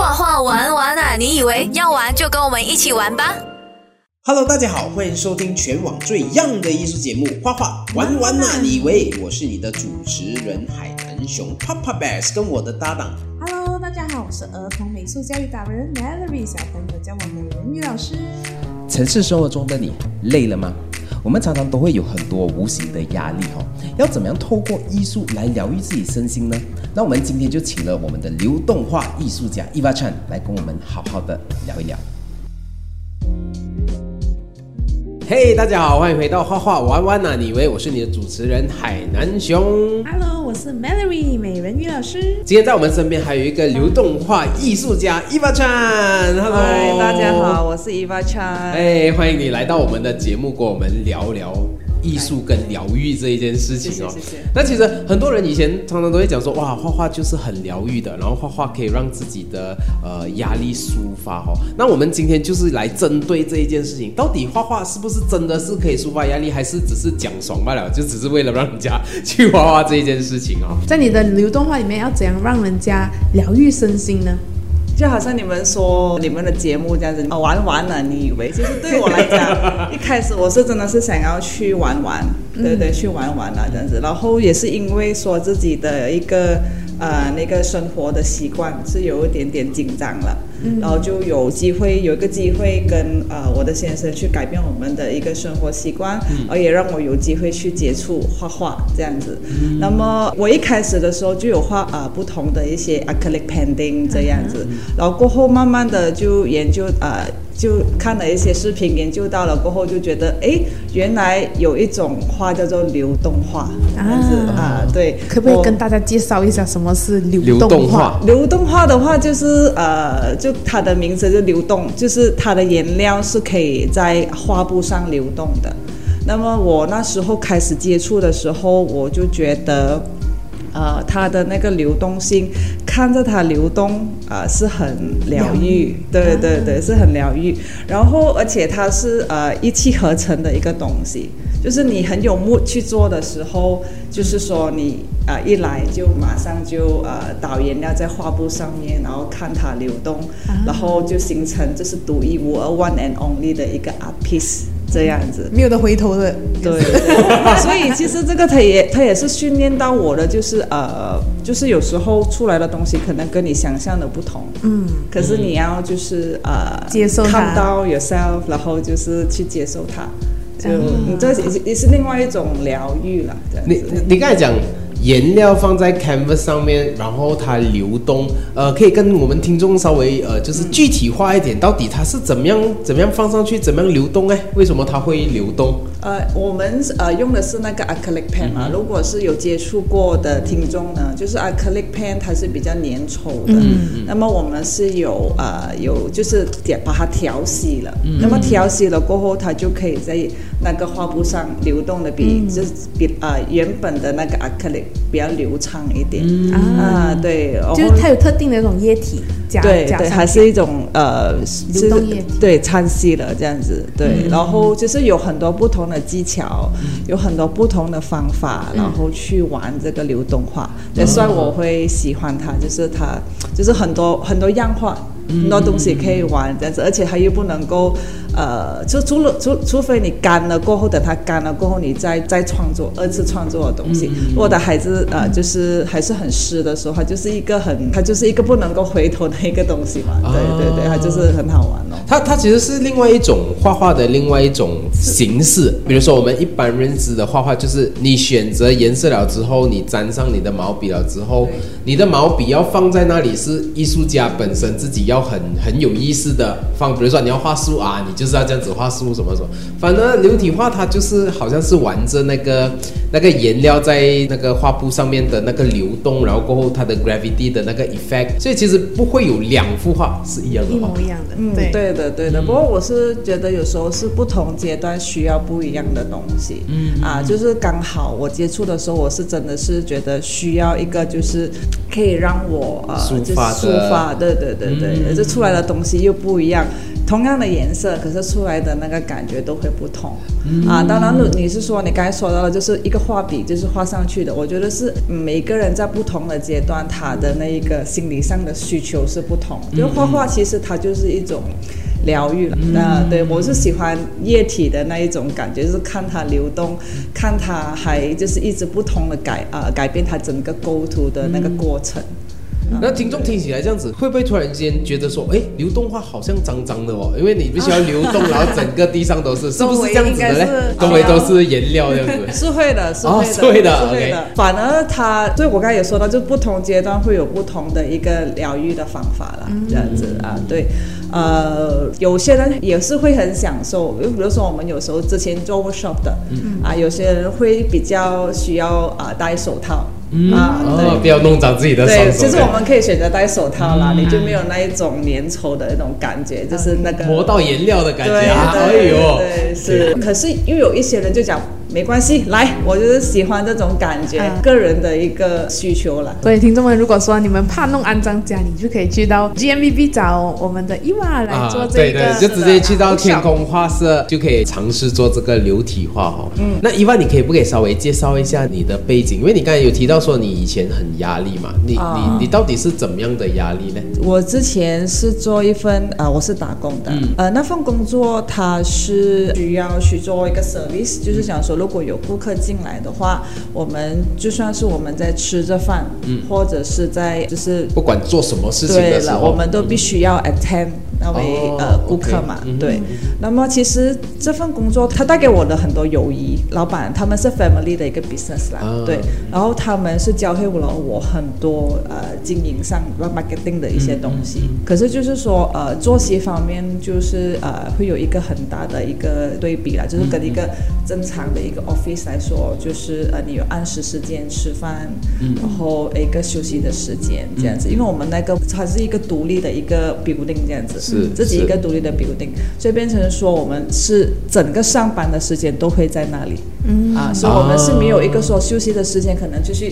画画玩玩啊！你以为要玩就跟我们一起玩吧？Hello，大家好，欢迎收听全网最 young 的艺术节目《画画玩玩啊！你以为我是你的主持人海南熊 Papa Bear，跟我的搭档。Hello，大家好，我是儿童美术教育达人 Melody，小朋友叫我美人鱼老师。城市生活中的你累了吗？我们常常都会有很多无形的压力哈，要怎么样透过艺术来疗愈自己身心呢？那我们今天就请了我们的流动化艺术家 Eva 来跟我们好好的聊一聊。嘿，大家好，欢迎回到画画玩玩呐！你以为我是你的主持人海南熊？Hello，我是 Melody 美人鱼老师。今天在我们身边还有一个流动画艺术家 Eva Chan。Hello，大家好，我是 Eva Chan。哎，欢迎你来到我们的节目，跟我们聊聊。艺术跟疗愈这一件事情哦，那其实很多人以前常常都会讲说，哇，画画就是很疗愈的，然后画画可以让自己的呃压力抒发哦。那我们今天就是来针对这一件事情，到底画画是不是真的是可以抒发压力，还是只是讲爽罢了，就只是为了让人家去画画这一件事情哦？在你的流动画里面，要怎样让人家疗愈身心呢？就好像你们说你们的节目这样子，玩完了，你以为？其实对我来讲，一开始我是真的是想要去玩玩，对对，去玩玩了这样子。然后也是因为说自己的一个呃那个生活的习惯是有一点点紧张了。然后就有机会有一个机会跟呃我的先生去改变我们的一个生活习惯，而也让我有机会去接触画画这样子。那么我一开始的时候就有画啊不同的一些 acrylic painting 这样子，然后过后慢慢的就研究啊。就看了一些视频，研究到了过后，就觉得哎，原来有一种画叫做流动画，这样子啊，对，可不可以跟大家介绍一下什么是流动画？流动画的话，就是呃，就它的名字就流动，就是它的颜料是可以在画布上流动的。那么我那时候开始接触的时候，我就觉得。呃，它的那个流动性，看着它流动啊，是很疗愈，对对对，是很疗愈。然后，而且它是呃一气呵成的一个东西，就是你很有目去做的时候，就是说你啊一来就马上就呃导颜料在画布上面，然后看它流动，然后就形成这是独一无二 one and only 的一个 art piece。这样子。没有得回头的，对，所以其实这个他也他也是训练到我的，就是呃，就是有时候出来的东西可能跟你想象的不同，嗯，可是你要就是呃接受看到 yourself，然后就是去接受它，就你这也也是另外一种疗愈了。你你刚才讲。颜料放在 canvas 上面，然后它流动，呃，可以跟我们听众稍微呃，就是具体化一点，到底它是怎么样怎么样放上去，怎么样流动哎？为什么它会流动？呃，我们呃用的是那个 acrylic paint 嘛。如果是有接触过的听众呢，就是 acrylic paint 它是比较粘稠的。嗯那么我们是有呃有就是点把它调稀了。嗯。那么调稀了过后，它就可以在那个画布上流动的比就比呃原本的那个 acrylic 比较流畅一点。嗯啊。对。就是它有特定的一种液体加对对，还是一种呃流动液体。对，掺稀了这样子。对。然后就是有很多不同。的技巧有很多不同的方法，然后去玩这个流动画，所以我会喜欢它，就是它就是很多很多样化。很多东西可以玩这样子，而且它又不能够，呃，就除了除除非你干了过后，等它干了过后，你再再创作二次创作的东西。我的孩子呃，就是还是很湿的时候，它就是一个很，它就是一个不能够回头的一个东西嘛。对对对，它就是很好玩哦。它它其实是另外一种画画的另外一种形式。比如说我们一般认知的画画，就是你选择颜色了之后，你沾上你的毛笔了之后，你的毛笔要放在那里，是艺术家本身自己要。很很有意思的放，比如说你要画树啊，你就是要这样子画树什么什么。反正流体画它就是好像是玩着那个那个颜料在那个画布上面的那个流动，然后过后它的 gravity 的那个 effect，所以其实不会有两幅画是一样的，一模一样的。嗯，对对的对的。不过我是觉得有时候是不同阶段需要不一样的东西。嗯啊，就是刚好我接触的时候，我是真的是觉得需要一个就是可以让我呃抒发抒发，对对对对。这出来的东西又不一样。同样的颜色，可是出来的那个感觉都会不同。啊，当然，你是说你刚才说到的，就是一个画笔就是画上去的，我觉得是每个人在不同的阶段，他的那一个心理上的需求是不同。就画画其实它就是一种。疗愈了，那对我是喜欢液体的那一种感觉，就是看它流动，看它还就是一直不同的改啊改变它整个构图的那个过程。那听众听起来这样子，会不会突然间觉得说，哎，流动画好像脏脏的哦？因为你必须要流动，然后整个地上都是，是不是这样子的嘞？周围都是颜料这样子。是会的，是会的，是会的，是会的。反而它，对我刚才也说到，就不同阶段会有不同的一个疗愈的方法啦，这样子啊，对。呃，有些人也是会很享受，就比如说我们有时候之前做 workshop 的，啊，有些人会比较需要啊戴手套。啊，对，不要弄脏自己的手。对，其实我们可以选择戴手套啦，你就没有那一种粘稠的那种感觉，就是那个磨到颜料的感觉。对，哎呦，对，是。可是又有一些人就讲。没关系，来，我就是喜欢这种感觉，个人的一个需求了。所以听众们，如果说你们怕弄肮脏家里，就可以去到 G M B B 找我们的伊娃来做这个。对对，就直接去到天空画室就可以尝试做这个流体画哦。嗯，那伊娃，你可以不可以稍微介绍一下你的背景？因为你刚才有提到说你以前很压力嘛，你你你到底是怎么样的压力呢？我之前是做一份呃，我是打工的，呃，那份工作它是需要去做一个 service，就是想说。如果有顾客进来的话，我们就算是我们在吃着饭，嗯，或者是在就是不管做什么事情的时候，我们都必须要 attend。那位呃顾客嘛，对。那么其实这份工作它带给我的很多友谊，老板他们是 family 的一个 business 啦，对。然后他们是教会了我很多呃经营上 marketing 的一些东西。可是就是说呃作息方面就是呃会有一个很大的一个对比啦，就是跟一个正常的一个 office 来说，就是呃你有按时时间吃饭，然后一个休息的时间这样子。因为我们那个它是一个独立的一个 building 这样子。是自己一个独立的 building，所以变成说我们是整个上班的时间都会在那里，嗯。啊，所以我们是没有一个说休息的时间，可能就是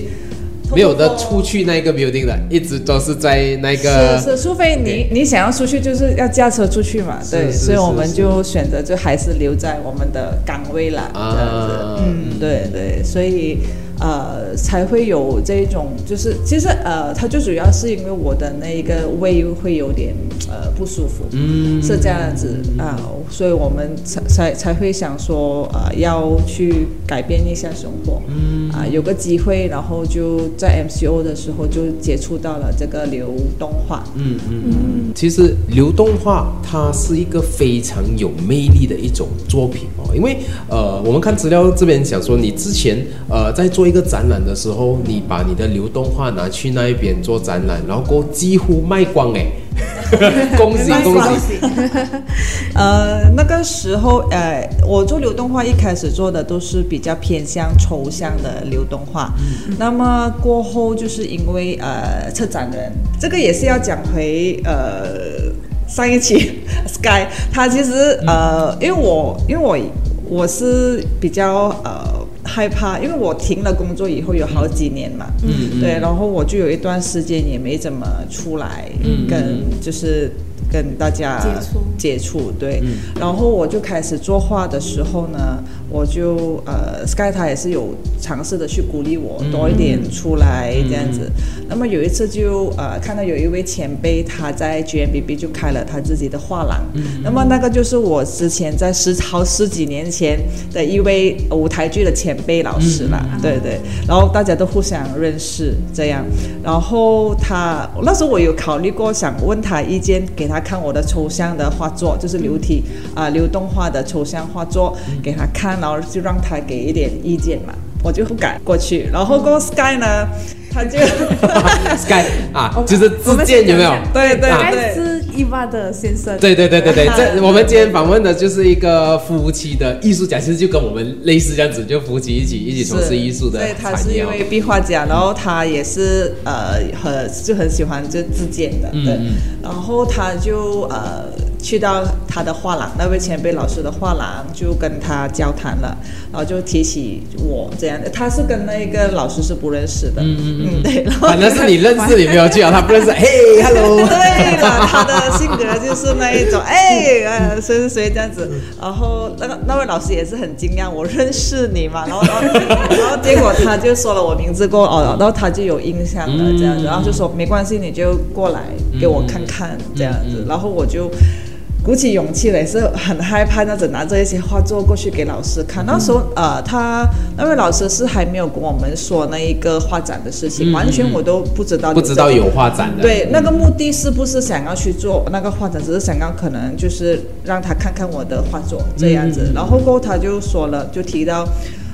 没有的出去那个 building 的，一直都是在那个是是，除非你你想要出去，就是要驾车出去嘛，对，所以我们就选择就还是留在我们的岗位啦，这样子，嗯，对对，所以。呃，才会有这种，就是其实呃，它最主要是因为我的那个胃会有点呃不舒服，嗯，是这样子啊，所以我们才才才会想说呃要去改变一下生活，嗯，啊有个机会，然后就在 MCO 的时候就接触到了这个流动画，嗯嗯嗯，其实流动画它是一个非常有魅力的一种作品哦，因为呃我们看资料这边想说你之前呃在做。一个展览的时候，你把你的流动画拿去那一边做展览，然后几乎卖光哎，恭喜恭喜！呃，那个时候，呃，我做流动画一开始做的都是比较偏向抽象的流动画，那么过后就是因为呃，策展人这个也是要讲回呃上一期 Sky，他其实呃，因为我因为我我是比较呃。害怕，因为我停了工作以后有好几年嘛，嗯，对，然后我就有一段时间也没怎么出来，跟就是。跟大家接触。接触对，然后我就开始作画的时候呢，我就呃，Sky 他也是有尝试的去鼓励我多一点出来这样子。那么有一次就呃看到有一位前辈他在 GMBB 就开了他自己的画廊，那么那个就是我之前在十好十几年前的一位舞台剧的前辈老师了，对对。然后大家都互相认识这样，然后他那时候我有考虑过想问他意见给他。看我的抽象的画作，就是流体啊流动画的抽象画作，给他看，然后就让他给一点意见嘛，我就不敢过去。然后过 Sky 呢，他就 Sky 啊，就是自荐有没有？对对对，是伊娃的先生。对对对对对，这我们今天访问的就是一个夫妻的艺术家，其实就跟我们类似这样子，就夫妻一起一起从事艺术的。对，他是一位壁画家，然后他也是呃很就很喜欢就自建的，对，然后他就呃。去到他的画廊，那位前辈老师的画廊，就跟他交谈了，然后就提起我这样，他是跟那个老师是不认识的，嗯嗯嗯，对，反正是你认识，你没有去啊，他不认识，嘿，hello，对了，他的性格就是那一种，哎，呃谁谁谁这样子。然后那个那位老师也是很惊讶，我认识你嘛，然后然后然后结果他就说了我名字过哦，然后他就有印象了这样子，然后就说没关系，你就过来给我看看这样子，然后我就。鼓起勇气了，也是很害怕，那子拿着一些画作过去给老师看。那时候，呃，他那位老师是还没有跟我们说那一个画展的事情，完全我都不知道。不知道有画展的。对，那个目的是不是想要去做那个画展？只是想要可能就是让他看看我的画作这样子。然后过后他就说了，就提到。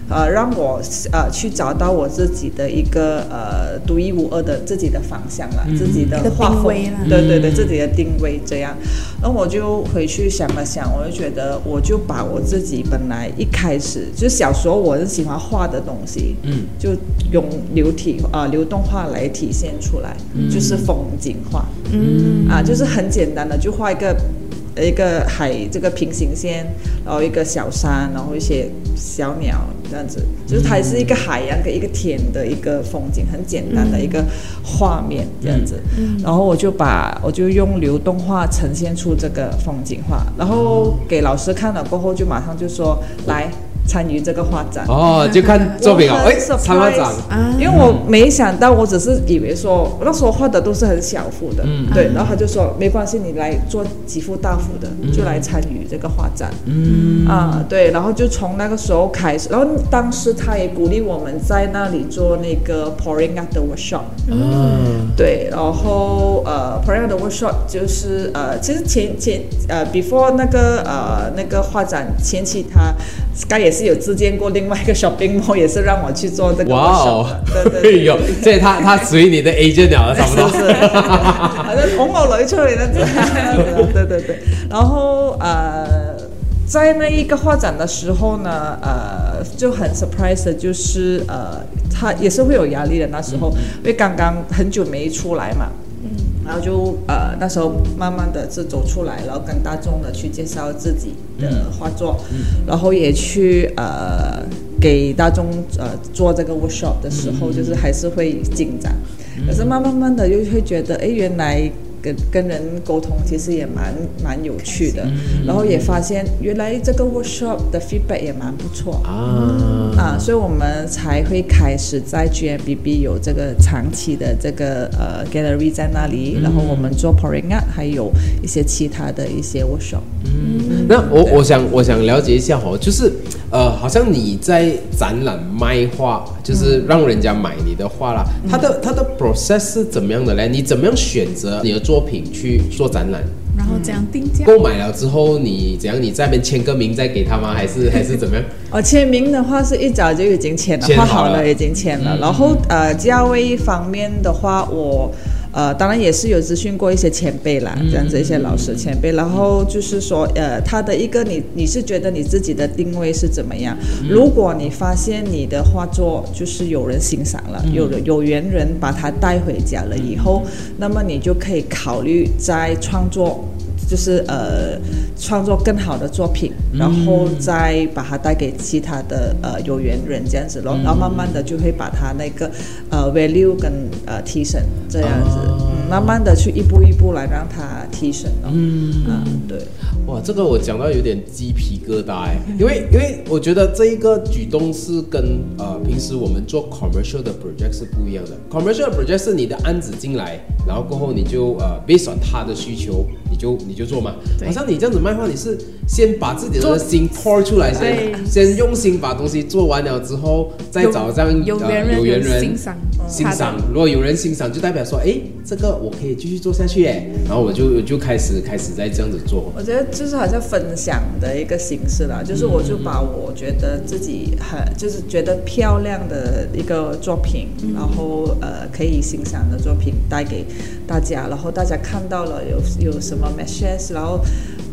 呃，让我呃去找到我自己的一个呃独一无二的自己的方向了，自己的画风，对对对，自己的定位这样。然后我就回去想了想，我就觉得我就把我自己本来一开始就小时候我是喜欢画的东西，嗯，就用流体啊流动画来体现出来，就是风景画，嗯。啊，就是很简单的就画一个。一个海，这个平行线，然后一个小山，然后一些小鸟这样子，就是它是一个海洋跟一个田的一个风景，很简单的一个画面这样子。然后我就把我就用流动画呈现出这个风景画，然后给老师看了过后，就马上就说来。参与这个画展。哦，就看作品哦，哎，参画展，因为我没想到，我只是以为说那时候画的都是很小幅的，嗯，对，然后他就说没关系，你来做几幅大幅的，就来参与这个画展，嗯。啊，对，然后就从那个时候开始，然后当时他也鼓励我们在那里做那个 pouring out 的 workshop，嗯，对，然后呃 pouring out 的 workshop 就是呃，其实前前呃 before 那个呃那个画展前期他。Sky 也是有自荐过另外一个 shopping mall，也是让我去做这个。哇哦，对对，有，所以他他属于你的 agent 了，差不多。是，反正同我雷出来的。对对对，然后呃，在那一个画展的时候呢，呃，就很 surprise，的就是呃，他也是会有压力的那时候，因为刚刚很久没出来嘛。然后就呃那时候慢慢的就走出来，然后跟大众的去介绍自己的画作，然后也去呃给大众呃做这个 workshop 的时候，就是还是会紧张，可是慢慢慢的又会觉得，哎，原来。跟跟人沟通其实也蛮蛮有趣的，然后也发现原来这个 workshop 的 feedback 也蛮不错。啊。啊，所以我们才会开始在 GMBB 有这个长期的这个呃 gallery 在那里，然后我们做 pouring out，还有一些其他的一些 workshop。嗯，那我我想我想了解一下哦，就是呃，好像你在展览卖画，就是让人家买你的画啦，它的它的 process 是怎么样的嘞？你怎么样选择你的作？品去做展览，然后怎样定价。购买了之后，你怎样？你在那边签个名再给他吗？还是还是怎么样？哦，签名的话是一早就已经签了，画好了已经签了。然后呃，价位方面的话，我。呃，当然也是有咨询过一些前辈啦，这样子一些老师前辈，然后就是说，呃，他的一个你你是觉得你自己的定位是怎么样？如果你发现你的画作就是有人欣赏了，有有缘人把它带回家了以后，那么你就可以考虑在创作。就是呃，创作更好的作品，然后再把它带给其他的呃有缘人这样子咯，然后慢慢的就会把它那个呃 value 跟呃提升这样子，慢慢的去一步一步来让它提升咯。嗯，对。哇，这个我讲到有点鸡皮疙瘩哎，因为因为我觉得这一个举动是跟呃平时我们做 commercial 的 project 是不一样的。commercial project 是你的案子进来，然后过后你就呃 based on 他的需求，你就你就做嘛。好像你这样子卖画，你是先把自己的心 pour 出来，先先用心把东西做完了之后，再找这样有缘人欣赏。欣赏，如果有人欣赏，就代表说，哎，这个我可以继续做下去，哎，然后我就就开始开始在这样子做。我觉得就是好像分享的一个形式啦，就是我就把我觉得自己很就是觉得漂亮的一个作品，然后呃可以欣赏的作品带给大家，然后大家看到了有有什么 messages，然后。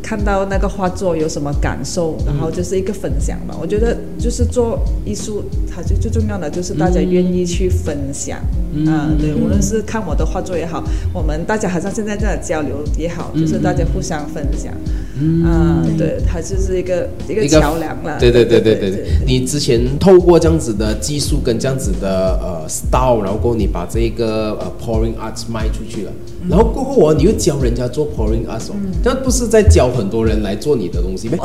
看到那个画作有什么感受，然后就是一个分享吧。我觉得就是做艺术，它就最重要的就是大家愿意去分享啊。对，无论是看我的画作也好，我们大家好像现在在交流也好，就是大家互相分享。啊，对，它就是一个一个桥梁了。对对对对对对。你之前透过这样子的技术跟这样子的呃 style，然后你把这个呃 pouring arts 卖出去了。然后过后哦，你又教人家做 pouring art，哦不是在教很多人来做你的东西呗？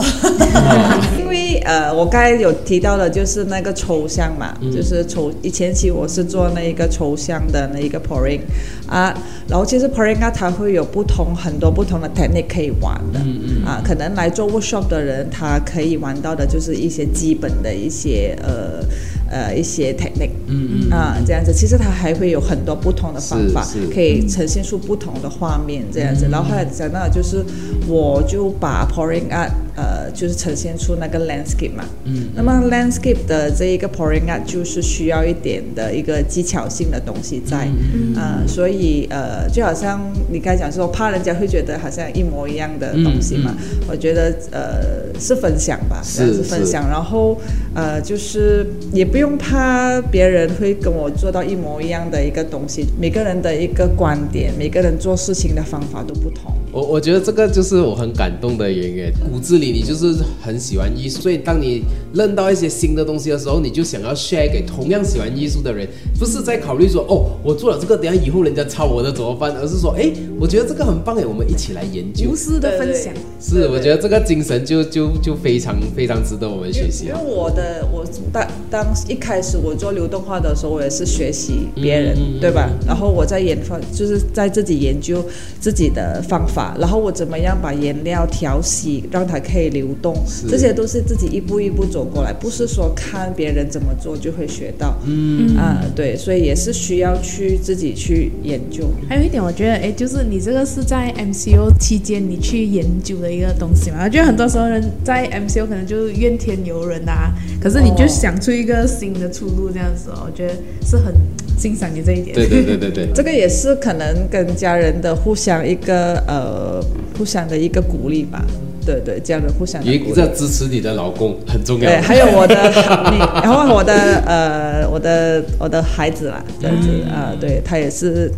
因为呃，我刚才有提到的，就是那个抽象嘛，就是抽。以前期我是做那一个抽象的那一个 pouring 啊，然后其实 pouring 啊，它会有不同很多不同的 technique 可以玩的，啊，可能来做 workshop 的人，他可以玩到的就是一些基本的一些呃呃一些 technique，嗯嗯。啊这样子，其实它还会有很多不同的方法可以呈现出不同的画面这样子。然后后来讲到就是，我就把 pouring art 呃就是呈现出那个 landscape 嘛，嗯，那么 landscape 的这一个 pouring art 就是需要一点的一个技巧性的东西在，嗯呃、所以呃就好像你刚才讲说，怕人家会觉得好像一模一样的东西嘛，我觉得呃是分享吧，是分享，然后呃就是也不用怕别人会跟我做到一模一样的一个东西，每个人的一个观点，每个人做事情的方法都不同。我我觉得这个就是我很感动的原因，骨子里你就是很喜欢艺术，所以当你认到一些新的东西的时候，你就想要 share 给同样喜欢艺术的人，不是在考虑说哦，我做了这个，等下以后人家抄我的怎么办，而是说，哎，我觉得这个很棒哎，我们一起来研究无。私的分享。是，我觉得这个精神就就就非常非常值得我们学习啊因为。我的我当当一开始我做流动画的时候，我也是学习别人，嗯对吧？然后我在研发，就是在自己研究自己的方法，然后我怎么样把颜料调洗，让它可以流动，这些都是自己一步一步走过来，不是说看别人怎么做就会学到。嗯啊，对，所以也是需要去自己去研究。还有一点，我觉得，哎，就是你这个是在 MCO 期间你去研究的一个东西嘛。我觉得很多时候人在 MCO 可能就怨天尤人啊，可是你就想出一个新的出路，这样子哦，我觉得是很欣赏你这一点。对对对对对。这个也是可能跟家人的互相一个呃互相的一个鼓励吧。对对，这样的互相的有一鼓励。个支持你的老公很重要对，。还有我的 你，然后我的呃我的我的孩子啦，这样子啊、对他也是。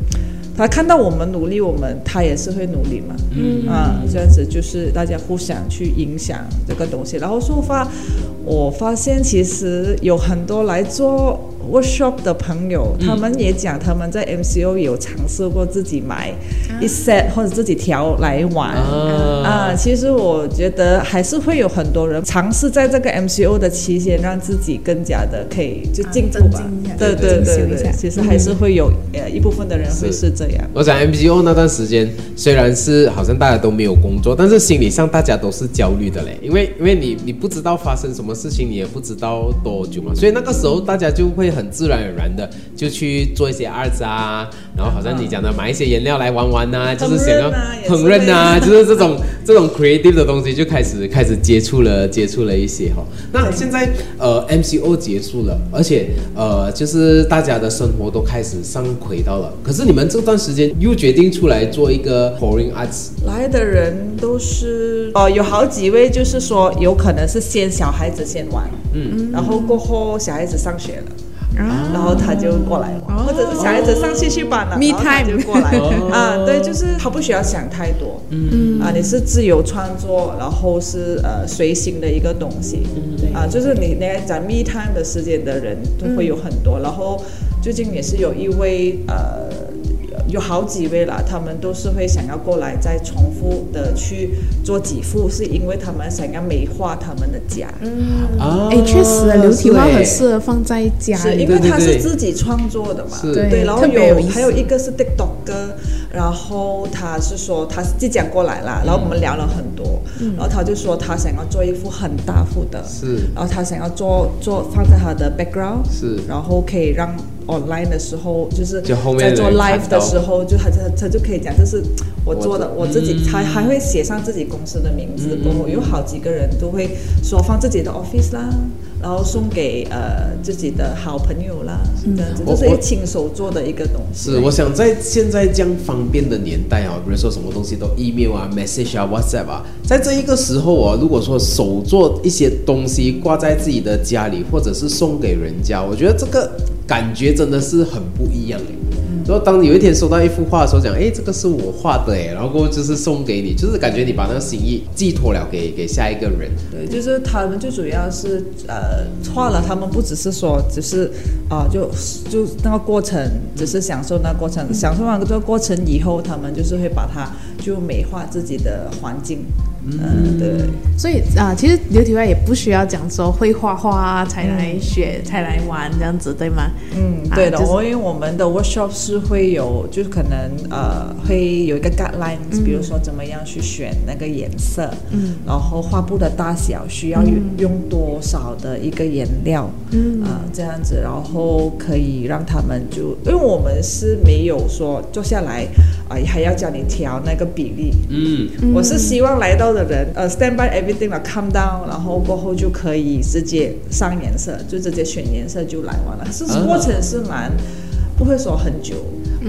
他看到我们努力，我们他也是会努力嘛，嗯啊，这样子就是大家互相去影响这个东西。然后说发，我发现其实有很多来做 workshop 的朋友，他们也讲他们在 MCO 有尝试过自己买一 set 或者自己调来玩。啊。啊。其实我觉得还是会有很多人尝试在这个 MCO 的期间，让自己更加的可以就进步吧。对对对其实还是会有呃一部分的人会是是。这样。我想 MCO 那段时间虽然是好像大家都没有工作，但是心理上大家都是焦虑的嘞，因为因为你你不知道发生什么事情，你也不知道多久嘛，所以那个时候大家就会很自然而然的就去做一些 art 啊，然后好像你讲的买一些颜料来玩玩呐、就是想要烹饪啊也是烹饪啊，就是这种这种 creative 的东西就开始开始接触了接触了一些哈。那现在呃 MCO 结束了，而且呃就是大家的生活都开始上轨道了，可是你们这段时间又决定出来做一个 foreign arts，来的人都是呃，有好几位就是说有可能是先小孩子先玩，嗯，然后过后小孩子上学了。啊然后他就过来玩，哦。或者是小孩子上兴趣班了 Me 然后他 time 就过来 哦。啊，对，就是他不需要想太多，嗯。啊，你是自由创作，然后是呃随心的一个东西，啊，就是你那在 me time 的时间的人都会有很多，然后最近也是有一位呃。有好几位啦，他们都是会想要过来再重复的去做几副，是因为他们想要美化他们的家。啊哎，确实，流体画是欸很适合放在家里。是因为他是自己创作的嘛，是。对，对然后有还有一个是 TikTok 哥，然后他是说他是即将过来啦，然后我们聊了很多，然后他就说他想要做一幅很大幅的，是然后他想要做做放在他的 background，是然后可以让 online 的时候，就是就后面在做的人看 live 的时候，就他他他就可以讲，这是我做的，我我自己，嗯。他还会写上自己公司的名字，过后有好几个人都会说放自己的 office 啦，然后送给呃自己的好朋友啦，这样子，我我这是一亲手做的一个东西。是，我想在现在这样方便的年代啊，比如说什么东西都 email 啊、message 啊、WhatsApp 啊，在这一个时候啊，如果说手做一些东西挂在自己的家里，或者是送给人家，我觉得这个感觉真的是很不一样诶。然后当你有一天收到一幅画的时候，讲，哎，这个是我画的，哎，然后就是送给你，就是感觉你把那个心意寄托了给给下一个人。对，就是他们最主要是呃画了，他们不只是说只是啊、就就那个过程，只是享受那个过程，享受完这个过程以后，他们就是会把它就美化自己的环境。嗯，对。所以啊、其实流体画也不需要讲说会画画啊才来学、才来玩这样子，对吗？嗯，啊对的，就是我因为我们的 workshop 是会有，就是可能呃会有一个 guidelines，、比如说怎么样去选那个颜色，嗯，然后画布的大小需要用、用多少的一个颜料，嗯啊、这样子，然后可以让他们就，因为我们是没有说坐下来啊、还要教你调那个比例，嗯，我是希望来到的人，呃，stand by everything 了，come down，然后过后就可以直接上颜色，就直接选颜色就来完了。是啊过程是蛮不会说很久，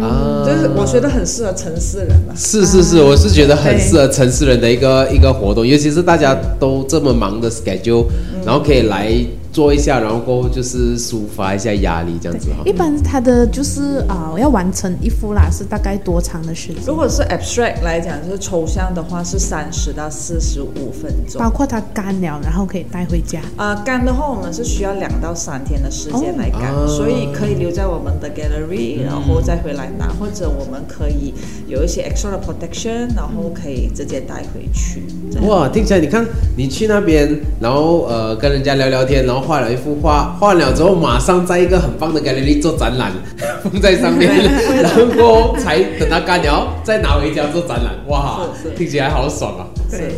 啊，就是我觉得很适合城市人嘛。是是是，我是觉得很适合城市人的一个一个活动，尤其是大家都这么忙的 schedule，、然后可以来做一下，然后过后就是抒发一下压力这样子哈一。般它的就是啊、要完成一幅啦，是大概多长的时间？如果是 abstract 来讲，就是抽象的话是三十到四十五分钟包。括它干了，然后可以带回家。啊、干的话我们是需要两到三天的时间来干，哦所以可以留在我们的 gallery，、然后再回来拿，或者我们可以有一些 extra 的 protection，然后可以直接带回去。哇，听起来你看你去那边，然后呃跟人家聊聊天，然后画了一幅画，画完了之后马上在一个很棒的 gallery 做展览，放在上面，然后过后才等它干了，再拿回家做展览。哇是，是听起来好爽啊！对。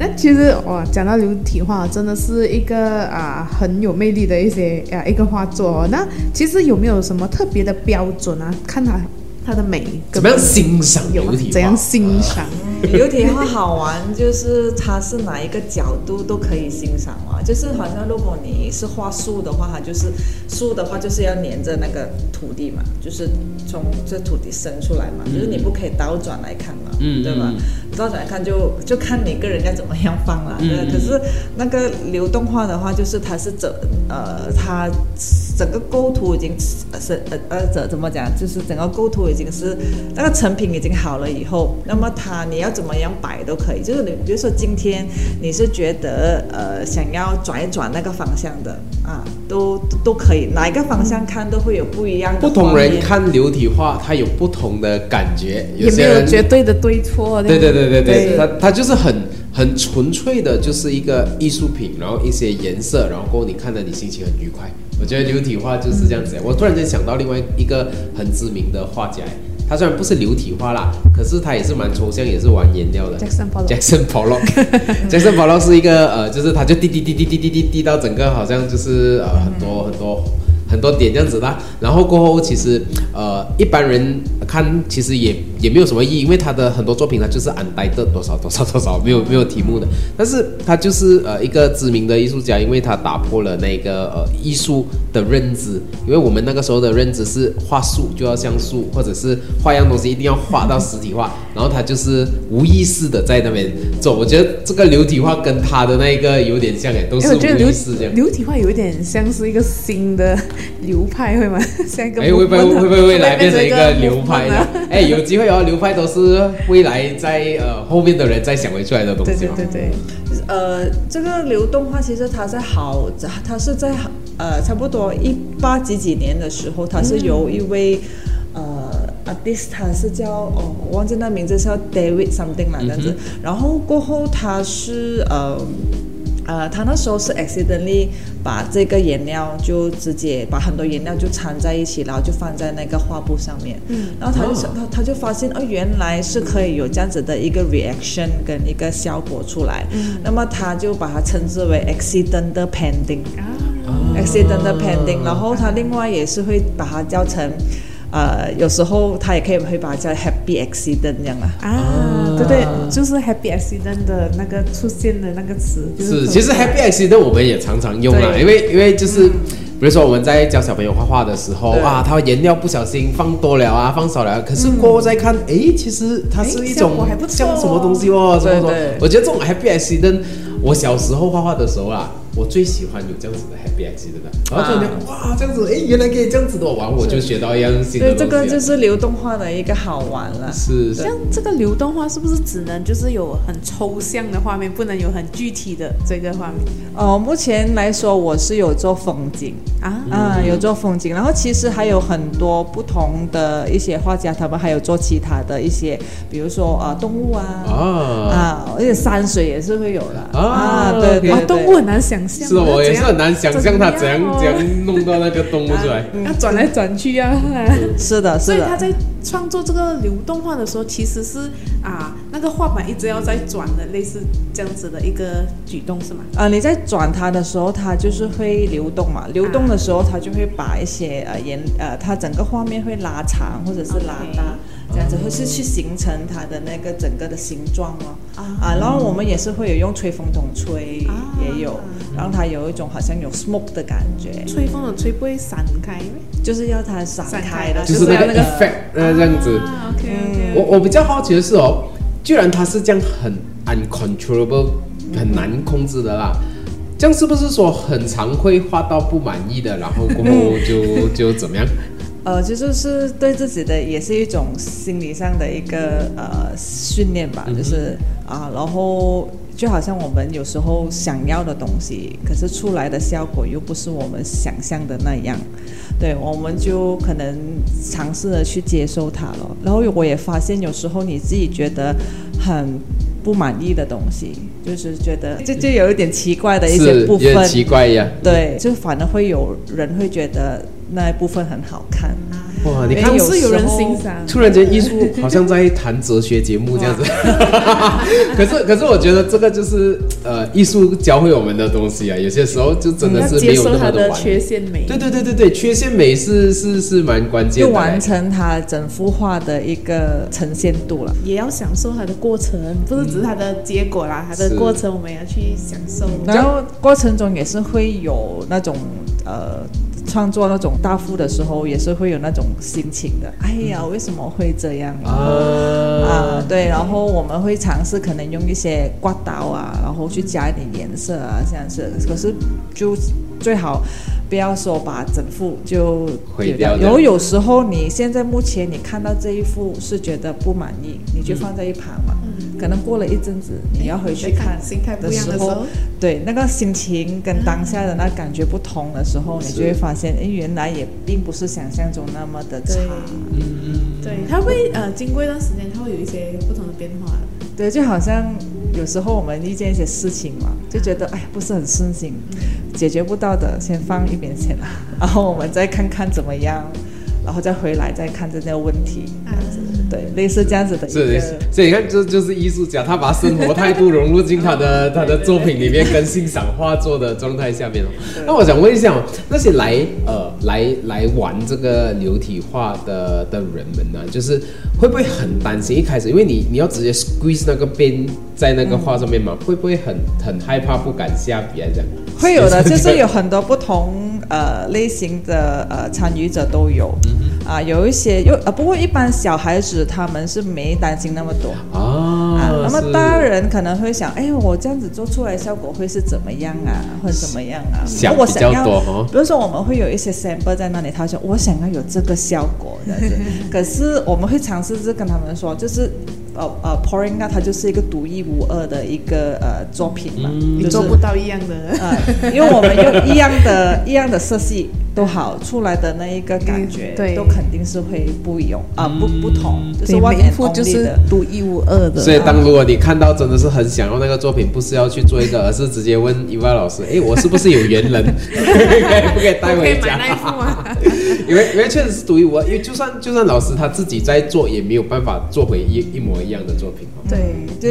那其实哇，讲到流体画，真的是一个啊很有魅力的一些啊一个画作哦。那其实有没有什么特别的标准啊？看它它的美怎么样欣赏有流体？怎样欣赏？流体画好玩，就是它是哪一个角度都可以欣赏嘛。就是好像如果你是画树的话，它就是树的话就是要连着那个土地嘛，就是从这土地生出来嘛，就是你不可以倒转来看嘛，嗯对吧？倒转来看就就看你个人要怎么样放了。嗯对，可是那个流动画的话，就是它是整呃它整个构图已经呃是呃呃怎怎么讲，就是整个构图已经是那个成品已经好了以后，那么它你要怎么样摆都可以。就是你比如说今天你是觉得呃想要转一转那个方向的啊，都都可以，哪一个方向看都会有不一样的不同人看流体画，它有不同的感觉，也没有些人绝对的对错。对对对对对，对它它就是很很纯粹的，就是一个艺术品，然后一些颜色，然后过后你看着你心情很愉快。我觉得流体画就是这样子。我突然间想到另外一个很知名的画家，他虽然不是流体画啦，可是他也是蛮抽象，也是玩颜料的。Jackson Pollock Jackson Pollock，Jackson Pollock 是一个呃，就是他就滴滴滴滴滴滴滴滴到整个好像就是呃很多很多很多点这样子啦。然后过后其实呃一般人看其实也也没有什么意义，因为他的很多作品他就是安呆的多少多少 多少没有没有题目的，但是他就是呃一个知名的艺术家，因为他打破了那个呃艺术的认知，因为我们那个时候的认知是画树就要像树，或者是画一样东西一定要画到实体化，然后他就是无意识的在那边走。我觉得这个流体画跟他的那个有点像哎，都哎，是无意识这样。流体画有一点像是一个新的流派，会吗？像一个哎，会不会会不会未来变成一个流派呢啊？哎，有机会哦，流派都是未来在呃后面的人再想回出来的东西对。对对对，呃，这个流动画其实它在好，它是在呃差不多一八几几年的时候，它是由一位、呃 artist，他是叫哦，我忘记那名字是叫 David something 嘛这样子。然后过后他是呃。呃，他那时候是 accidentally 把这个颜料就直接把很多颜料就掺在一起，然后就放在那个画布上面。嗯，然后他就想，他他就发现，哦，原来是可以有这样子的一个 reaction 跟一个效果出来。嗯，那么他就把它称之为 accidental painting。accidental painting，然后他另外也是会把它叫成。呃，有时候他也可以会把它叫 happy accident 这样啊。啊，对对，就是 happy accident 的那个出现的那个词，就是其实 happy accident 我们也常常用啊，因为因为就是。比如说我们在教小朋友画画的时候对。啊，他颜料不小心放多了啊，放少了，可是过后再看，诶，其实它是一种像什么东西哦，什么什么对对。我觉得这种 happy accident，我小时候画画的时候啊，我最喜欢有这样子的 happy accident 的，然后突然间哇这样子，哎，原来可以这样子的，玩我就学到一样新的对，这个就是流动画的一个好玩了。是是。像这个流动画是不是只能就是有很抽象的画面，不能有很具体的这个画面？哦，目前来说我是有做风景。啊？啊，有做风景，然后其实还有很多不同的一些画家，他们还有做其他的一些，比如说啊动物啊。啊，啊，而且山水也是会有的。啊对对啊，对，动物很难想象，是哦，我也是很难想象他怎样哦怎样弄到那个动物出来。要转来转去啊。是的，是的。所以他在创作这个流动画的时候，其实是啊，那个画板一直要在转的，类似这样子的一个举动是吗？呃，你在转它的时候，它就是会流动嘛。流动的时候，它就会把一些呃颜呃，它整个画面会拉长或者是拉大这样子会是去形成它的那个整个的形状哦。啊，然后我们也是会有用吹风筒吹，啊也有让它有一种好像有 smoke 的感觉，吹风的吹不会散开咩？就是要它闪闪开的，开就是那个要那个 effect 呃这样子。啊，OK OK，我我比较好奇的是哦，居然它是这样很 uncontrollable，很难控制的啦。这样是不是说很常会画到不满意的，然后过后就 就怎么样？呃，其实是对自己的也是一种心理上的一个呃训练吧，就是啊，然后就好像我们有时候想要的东西，可是出来的效果又不是我们想象的那样，对，我们就可能尝试着去接受它了。然后我也发现，有时候你自己觉得很不满意的东西，就是觉得这就有一点奇怪的一些部分，奇怪呀。对，就反而会有人会觉得那一部分很好看。哇，你看是有人时候欣赏。突然间，艺术好像在谈哲学节目这样子。可是，可是我觉得这个就是呃，艺术教会我们的东西啊。有些时候就真的是没有受它的那么的完美。缺陷美。对对对对对，缺陷美是是是蛮关键的。就完成它整幅画的一个呈现度了。也要享受它的过程，不是只是它的结果啦，它的是过程我们也要去享受。然后过程中也是会有那种呃创作那种大幅的时候，也是会有那种心情的。哎呀，为什么会这样？啊啊，对，然后我们会尝试可能用一些刮刀啊，然后去加一点颜色啊，这样子。可是就最好不要说把整幅就毁掉的然后有时候你现在目前你看到这一幅是觉得不满意，你就放在一旁嘛。可能过了一阵子，你要回去看心态不的时候一样的时候，，对那个心情跟当下的那感觉不同的时候，你就会发现，哎，原来也并不是想象中那么的差。嗯对，它会呃经过一段时间，它会有一些不同的变化。对，就好像有时候我们遇见一些事情嘛，就觉得哎不是很顺心，解决不到的先放一边先啦，然后我们再看看怎么样，然后再回来再看这些问题，这样子，对，类似这样子的一是个。，所以你看，这就是艺术家，他把生活态度融入进他的他的作品里面，跟欣赏画作的状态下面哦。那我想问一下哦，那些来呃来来玩这个流体画的的人们呢，就是会不会很担心？一开始，因为你你要直接 squeeze 那个边在那个画上面嘛，会不会很很害怕，不敢下笔啊这样？会有的，就是有很多不同呃类型的呃参与者都有，啊，有一些又呃，不过一般小孩子他们是没担心那么多。啊啊，那么是大人可能会想，哎，我这样子做出来效果会是怎么样啊，或者怎么样啊？想我想要比如说我们会有一些 sample 在那里，他说我想要有这个效果这样子，可是我们会尝试着跟他们说，就是呃呃 pouring 啊，它就是一个独一无二的一个呃作品嘛，嗯就是你做不到一样的。呃，因为我们用一样的、一样的色系都好，出来的那一个感觉，嗯对都肯定是会不一样啊、不不同，就是对，one 每一就是的。独一无二的。所以，当如果你看到真的是很想要那个作品，不是要去做一个，而是直接问伊娃老师，哎，我是不是有缘人，可以不可以带可以买回家？那一幅啊。因为因为确实是独一无二，因为就算就算老师他自己在做，也没有办法做回一一模一样的作品哦。对，就、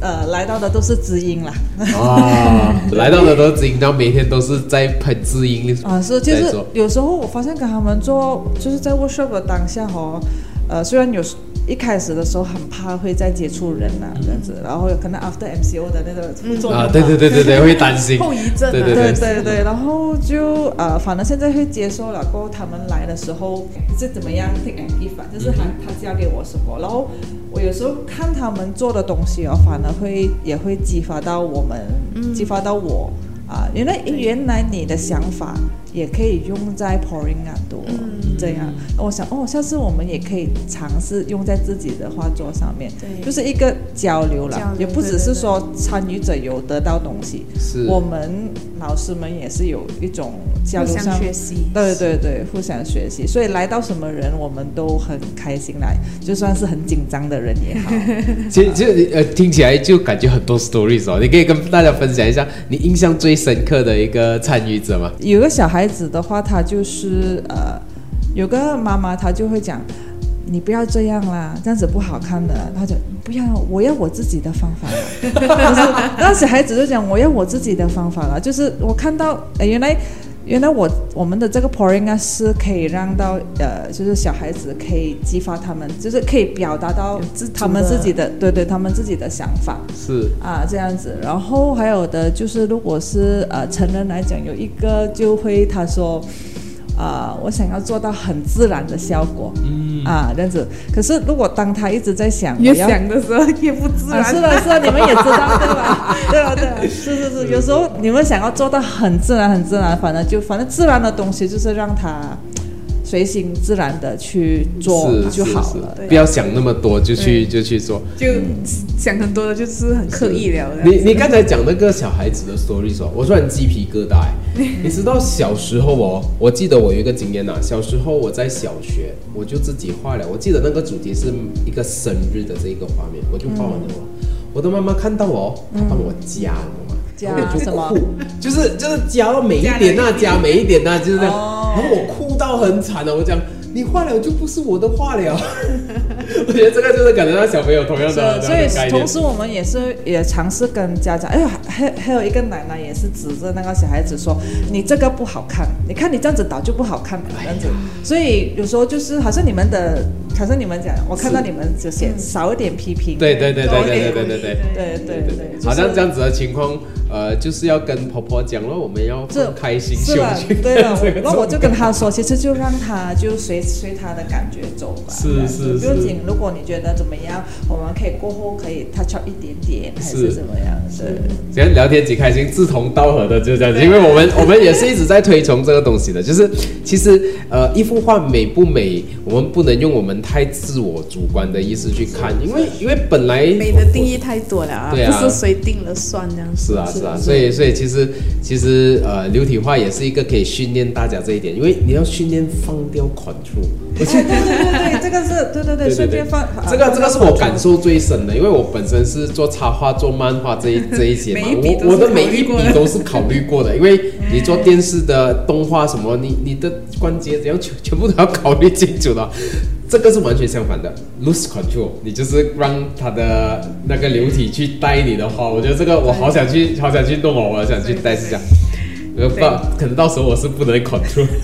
呃来到的都是知音啦。啊，来到的都是知音，然后每天都是在喷知音啊，是就是有时候我发现跟他们做，就是在 workshop 的当下哦，呃，虽然有时一开始的时候很怕会再接触人呐、这样子，然后有可能 after MCO 的那个作用啊，对对对对对，会担心后遗症啊对对对对对，然后就呃，反正现在会接受了。过后他们来的时候是怎么样 take and give 啊，就是他他教给我什么，然后我有时候看他们做的东西哦，反而会也会激发到我们，激发到我。啊，原来原来你的想法也可以用在 pouring 啊多、这样，我想哦，下次我们也可以尝试用在自己的画作上面，对。就是一个交流了，流也不只是说参与者有得到东西，是。我们老师们也是有一种交互相流上学习。对对对，互相学习，所以来到什么人，我们都很开心来，就算是很紧张的人也好。其实其实呃听起来就感觉很多 stories 哦，你可以跟大家分享一下你印象最深刻的一个参与者吗？有个小孩孩子的话，他就是呃，有个妈妈，她就会讲。你不要这样啦，这样子不好看的。她就不要，我要我自己的方法啦。但是那小孩子就讲，我要我自己的方法了。就是我看到，哎，原来原来我我们的这个 pouring 啊是可以让到呃，就是小孩子可以激发他们，就是可以表达到自他们自己的，对对，他们自己的想法。是。啊，这样子，然后还有的就是，如果是呃成人来讲，有一个就会他说，啊、我想要做到很自然的效果，嗯，啊，这样子。可是如果当他一直在想，越我要想的时候越不自啊，然。是的，是的，你们也知道 对吧？对啊，对啊，是是是，有时候你们想要做到很自然、很自然，反正就反正自然的东西就是让它随心自然的去做是就好了。不要想那么多，就去就去做。就想很多的，就是很刻意了。你你刚才讲那个小孩子的 story 哦，我突然鸡皮疙瘩哎。你知道小时候哦，我记得我有一个经验呐、小时候我在小学，我就自己画了。我记得那个主题是一个生日的这一个画面，我就画完了哦。我的妈妈看到我，她帮我加，你懂吗？加然后我就什么哭，就是就是加到每一点那、加每一点那、就是那然后我哭到很惨的，我讲你画了就不是我的画了。我觉得这个就是感觉到小朋友同样的是，所以同时我们也是也尝试跟家长，哎呀，还还有一个奶奶也是指着那个小孩子说，你这个不好看，你看你这样子倒就不好看了，这样子。所以有时候就是好像你们的，好像你们讲，我看到你们就写少一点批评，对对对对对对对对对。对对对，好像这样子的情况，呃，就是要跟婆婆讲了，我们要这开心是了胸去，对了看这个，那我就跟她说，其实就让她就随随她的感觉走吧，是是是不用紧。如果你觉得怎么样，我们可以过后可以 touch up 一点点，还是是怎么样？对。今天聊天几开心，志同道合的就这样子，因为我们我们也是一直在推崇这个东西的，就是其实呃一幅画美不美，我们不能用我们太自我主观的意思去看，因为因为本来美的定义太多了啊，对啊不是谁定了算这样子。是啊是啊，所以所以其实其实呃流体画也是一个可以训练大家这一点，因为你要训练放掉 control。哎，对对对对，这个是对对对，顺便放这个这个是我感受最深的，因为我本身是做插画、做漫画这一这一些嘛我我的每一笔都是考虑过的，因为你做电视的动画什么，你你的关节怎样全全部都要考虑清楚的。这个是完全相反的，lose control，你就是让它的那个流体去带你的话。我觉得这个我好想去，好想去弄哦，我好想去带一下。呃，不，可能到时候我是不能 control。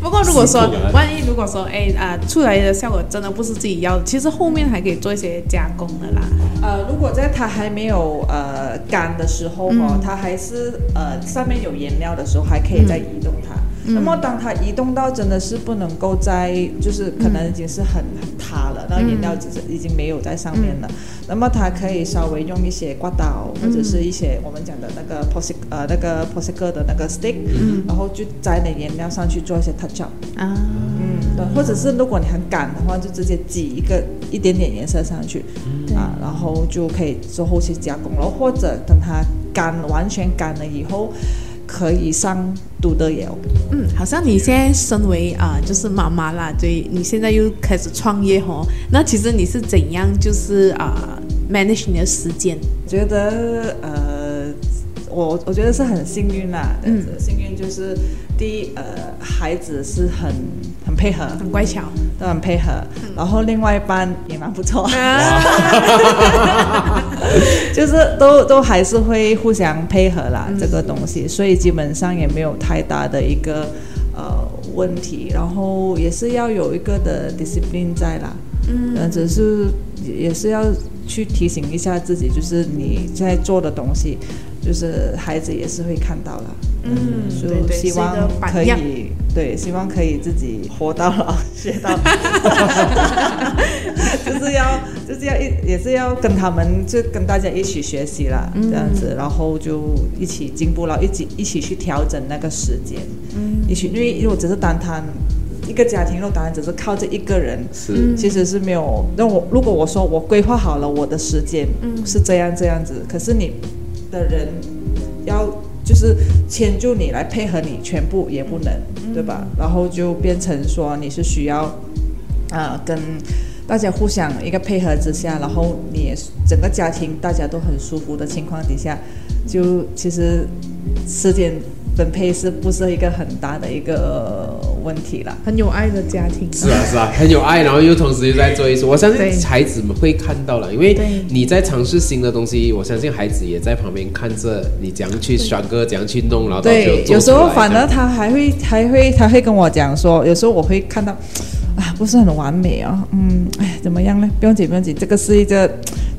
不过如果说万一如果说哎啊、出来的效果真的不是自己要的，其实后面还可以做一些加工的啦。呃，如果在它还没有呃干的时候哦，嗯它还是呃上面有颜料的时候，还可以再移动它。嗯那么当它移动到真的是不能够再，就是可能已经是很很塌了，那个颜料只是已经没有在上面了。那么它可以稍微用一些刮刀或者是一些我们讲的那个 pos 呃那个 posca 的那个 stick，、然后就在你颜料上去做一些 touch up。啊，嗯，对，或者是如果你很赶的话，就直接挤一个一点点颜色上去，啊，然后就可以做后期加工了，或者等它干完全干了以后，可以上读的有。嗯，好像你现在身为啊、就是妈妈啦，对，你现在又开始创业哦，那其实你是怎样就是啊、manage 你的时间？觉得呃，我我觉得是很幸运啦，嗯，幸运就是第一呃，孩子是很很配合，很乖巧，都很配合，然后另外一半也蛮不错。就是都都还是会互相配合啦，这个东西，所以基本上也没有太大的一个呃问题，然后也是要有一个的 discipline 在啦，嗯，只是也是要去提醒一下自己，就是你在做的东西。就是孩子也是会看到的。嗯，就希望可。以对，希望可以自己活到老学到老，就是要就是要一也是要跟他们就跟大家一起学习啦，这样子，然后就一起进步了，一起一起去调整那个时间，嗯，一起因为如果只是单单一个家庭，如果单单只是靠这一个人，是其实是没有。那我如果我说我规划好了我的时间，嗯是这样这样子，可是你的人要就是迁就你来配合你，全部也不能，对吧？然后就变成说你是需要啊、跟大家互相一个配合之下，然后你整个家庭大家都很舒服的情况底下，就其实时间分配是不是一个很大的一个问题啦？很有爱的家庭，是啊是啊，很有爱，然后又同时又在做艺术，我相信孩子们会看到了，因为你在尝试新的东西，我相信孩子也在旁边看着你怎样去选歌，怎样去弄，然后对，有时候反而他还会还会他会跟我讲说，有时候我会看到啊，不是很完美哦，嗯，哎，怎么样呢？不用紧不用紧，这个是一个，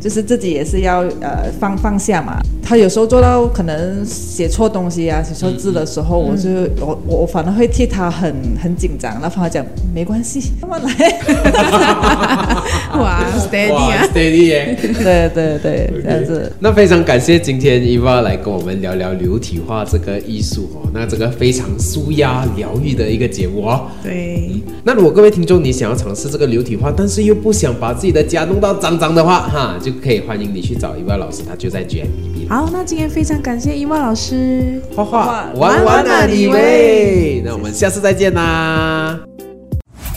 就是自己也是要呃放放下嘛。他有时候做到可能写错东西啊，写错字的时候，我就我我我反而会替他很很紧张，然后他讲没关系，慢慢来。哇，steady 啊！，steady 耶。对对对，这样子。那非常感谢今天 Eva 来跟我们聊聊流体画这个艺术哦，那这个非常舒压疗愈的一个节目哦。对，那如果各位听众你想要尝试这个流体画，但是又不想把自己的家弄到脏脏的话，哈，就可以欢迎你去找 Eva 老师，他就在 GMB。好，那今天非常感谢伊万老师。画画玩玩玩啊，你玩啊你喂喂！那我们下次再见啦。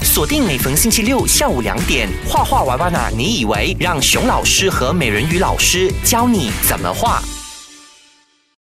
锁定每逢星期六下午两点，画画玩玩啊！你以为让熊老师和美人鱼老师教你怎么画？